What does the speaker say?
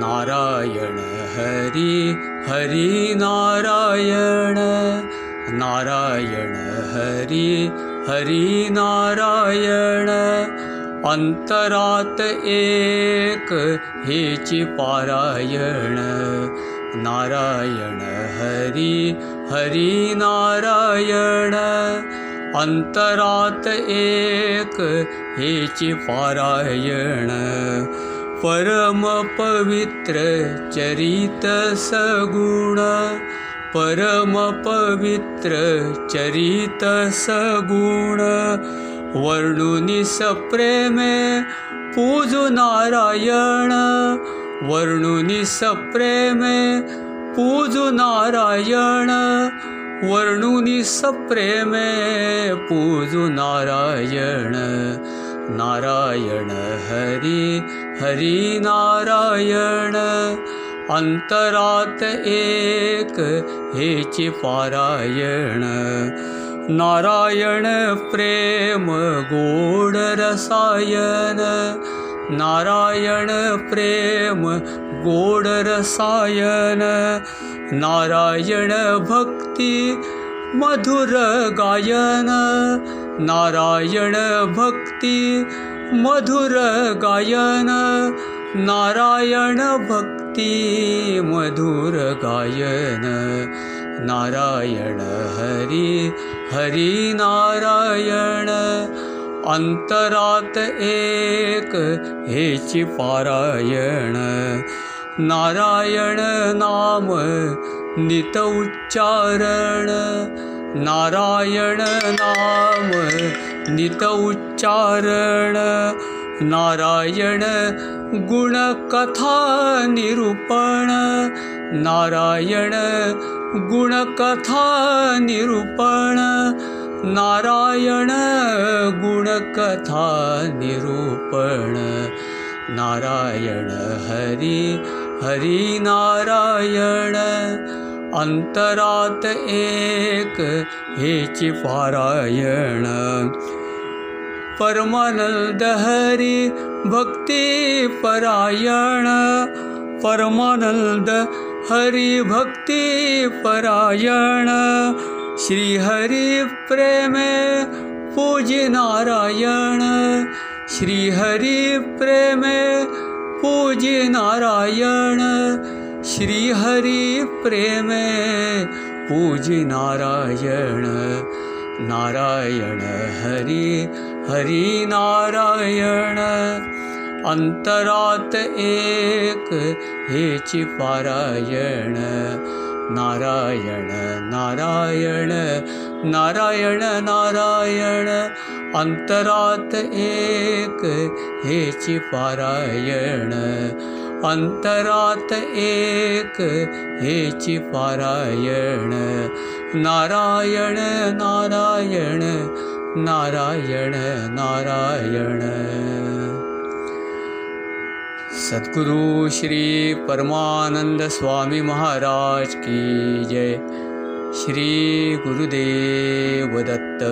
नारायण हरि हरि नारायण। नारायण हरि हरि नारायण। अन्तरात एक हेचि पारायण नारायण हरि हरि नारायण। अन्तरात एक हेचि पारायण परम पवित्र चरित सगुण। वर्णुनि सप्रेमे पूजु नारायण। वर्णुनि सप्रेमे पूजु नारायण। वर्णुनि सप्रेमे पूजु नारायण। नारायण हरि हरि नारायण अन्तरात एक हेचि पारायण नारायण प्रेम रसायन। नारायण प्रेम रसायन। नारायण भक्ति मधुर गायन। नारायण भक्ति मधुर गायन नारायण भक्ति मधुर गायन नारायण हरि हरि नारायण। अन्तरात एक हेचि पारायण। नारायण नाम नित उच्चारण। नारायण नाम नित उच्चारण नारायण गुणकथा निरूपण नारायण गुणकथा निरूपण नारायण गुणकथा निरूपण नारायण हरि हरि अन्तरात एक हेचि पारायण। परमानन्द हरि भक्ति परायण। परमानन्द हरि भक्ति परायण। श्रीहरि प्रेमे पूजि नारायण। श्रीहरि प्रेमे पूजि नारायण श्रीहरि प्रेमे पूजि नारायण। नारायण हरि हरि नारायण। अन्तरात एक हेचि पारायण नारायण नारायण नारायण नारायण। अन्तरात एक हेचि पारायण अन्तरात एक हेचि पारायण। नारायण नारायण नारायण नारायण। सद्गुरु श्री परमानंद स्वामी महाराज की जय। श्री गुरुदेव दत्त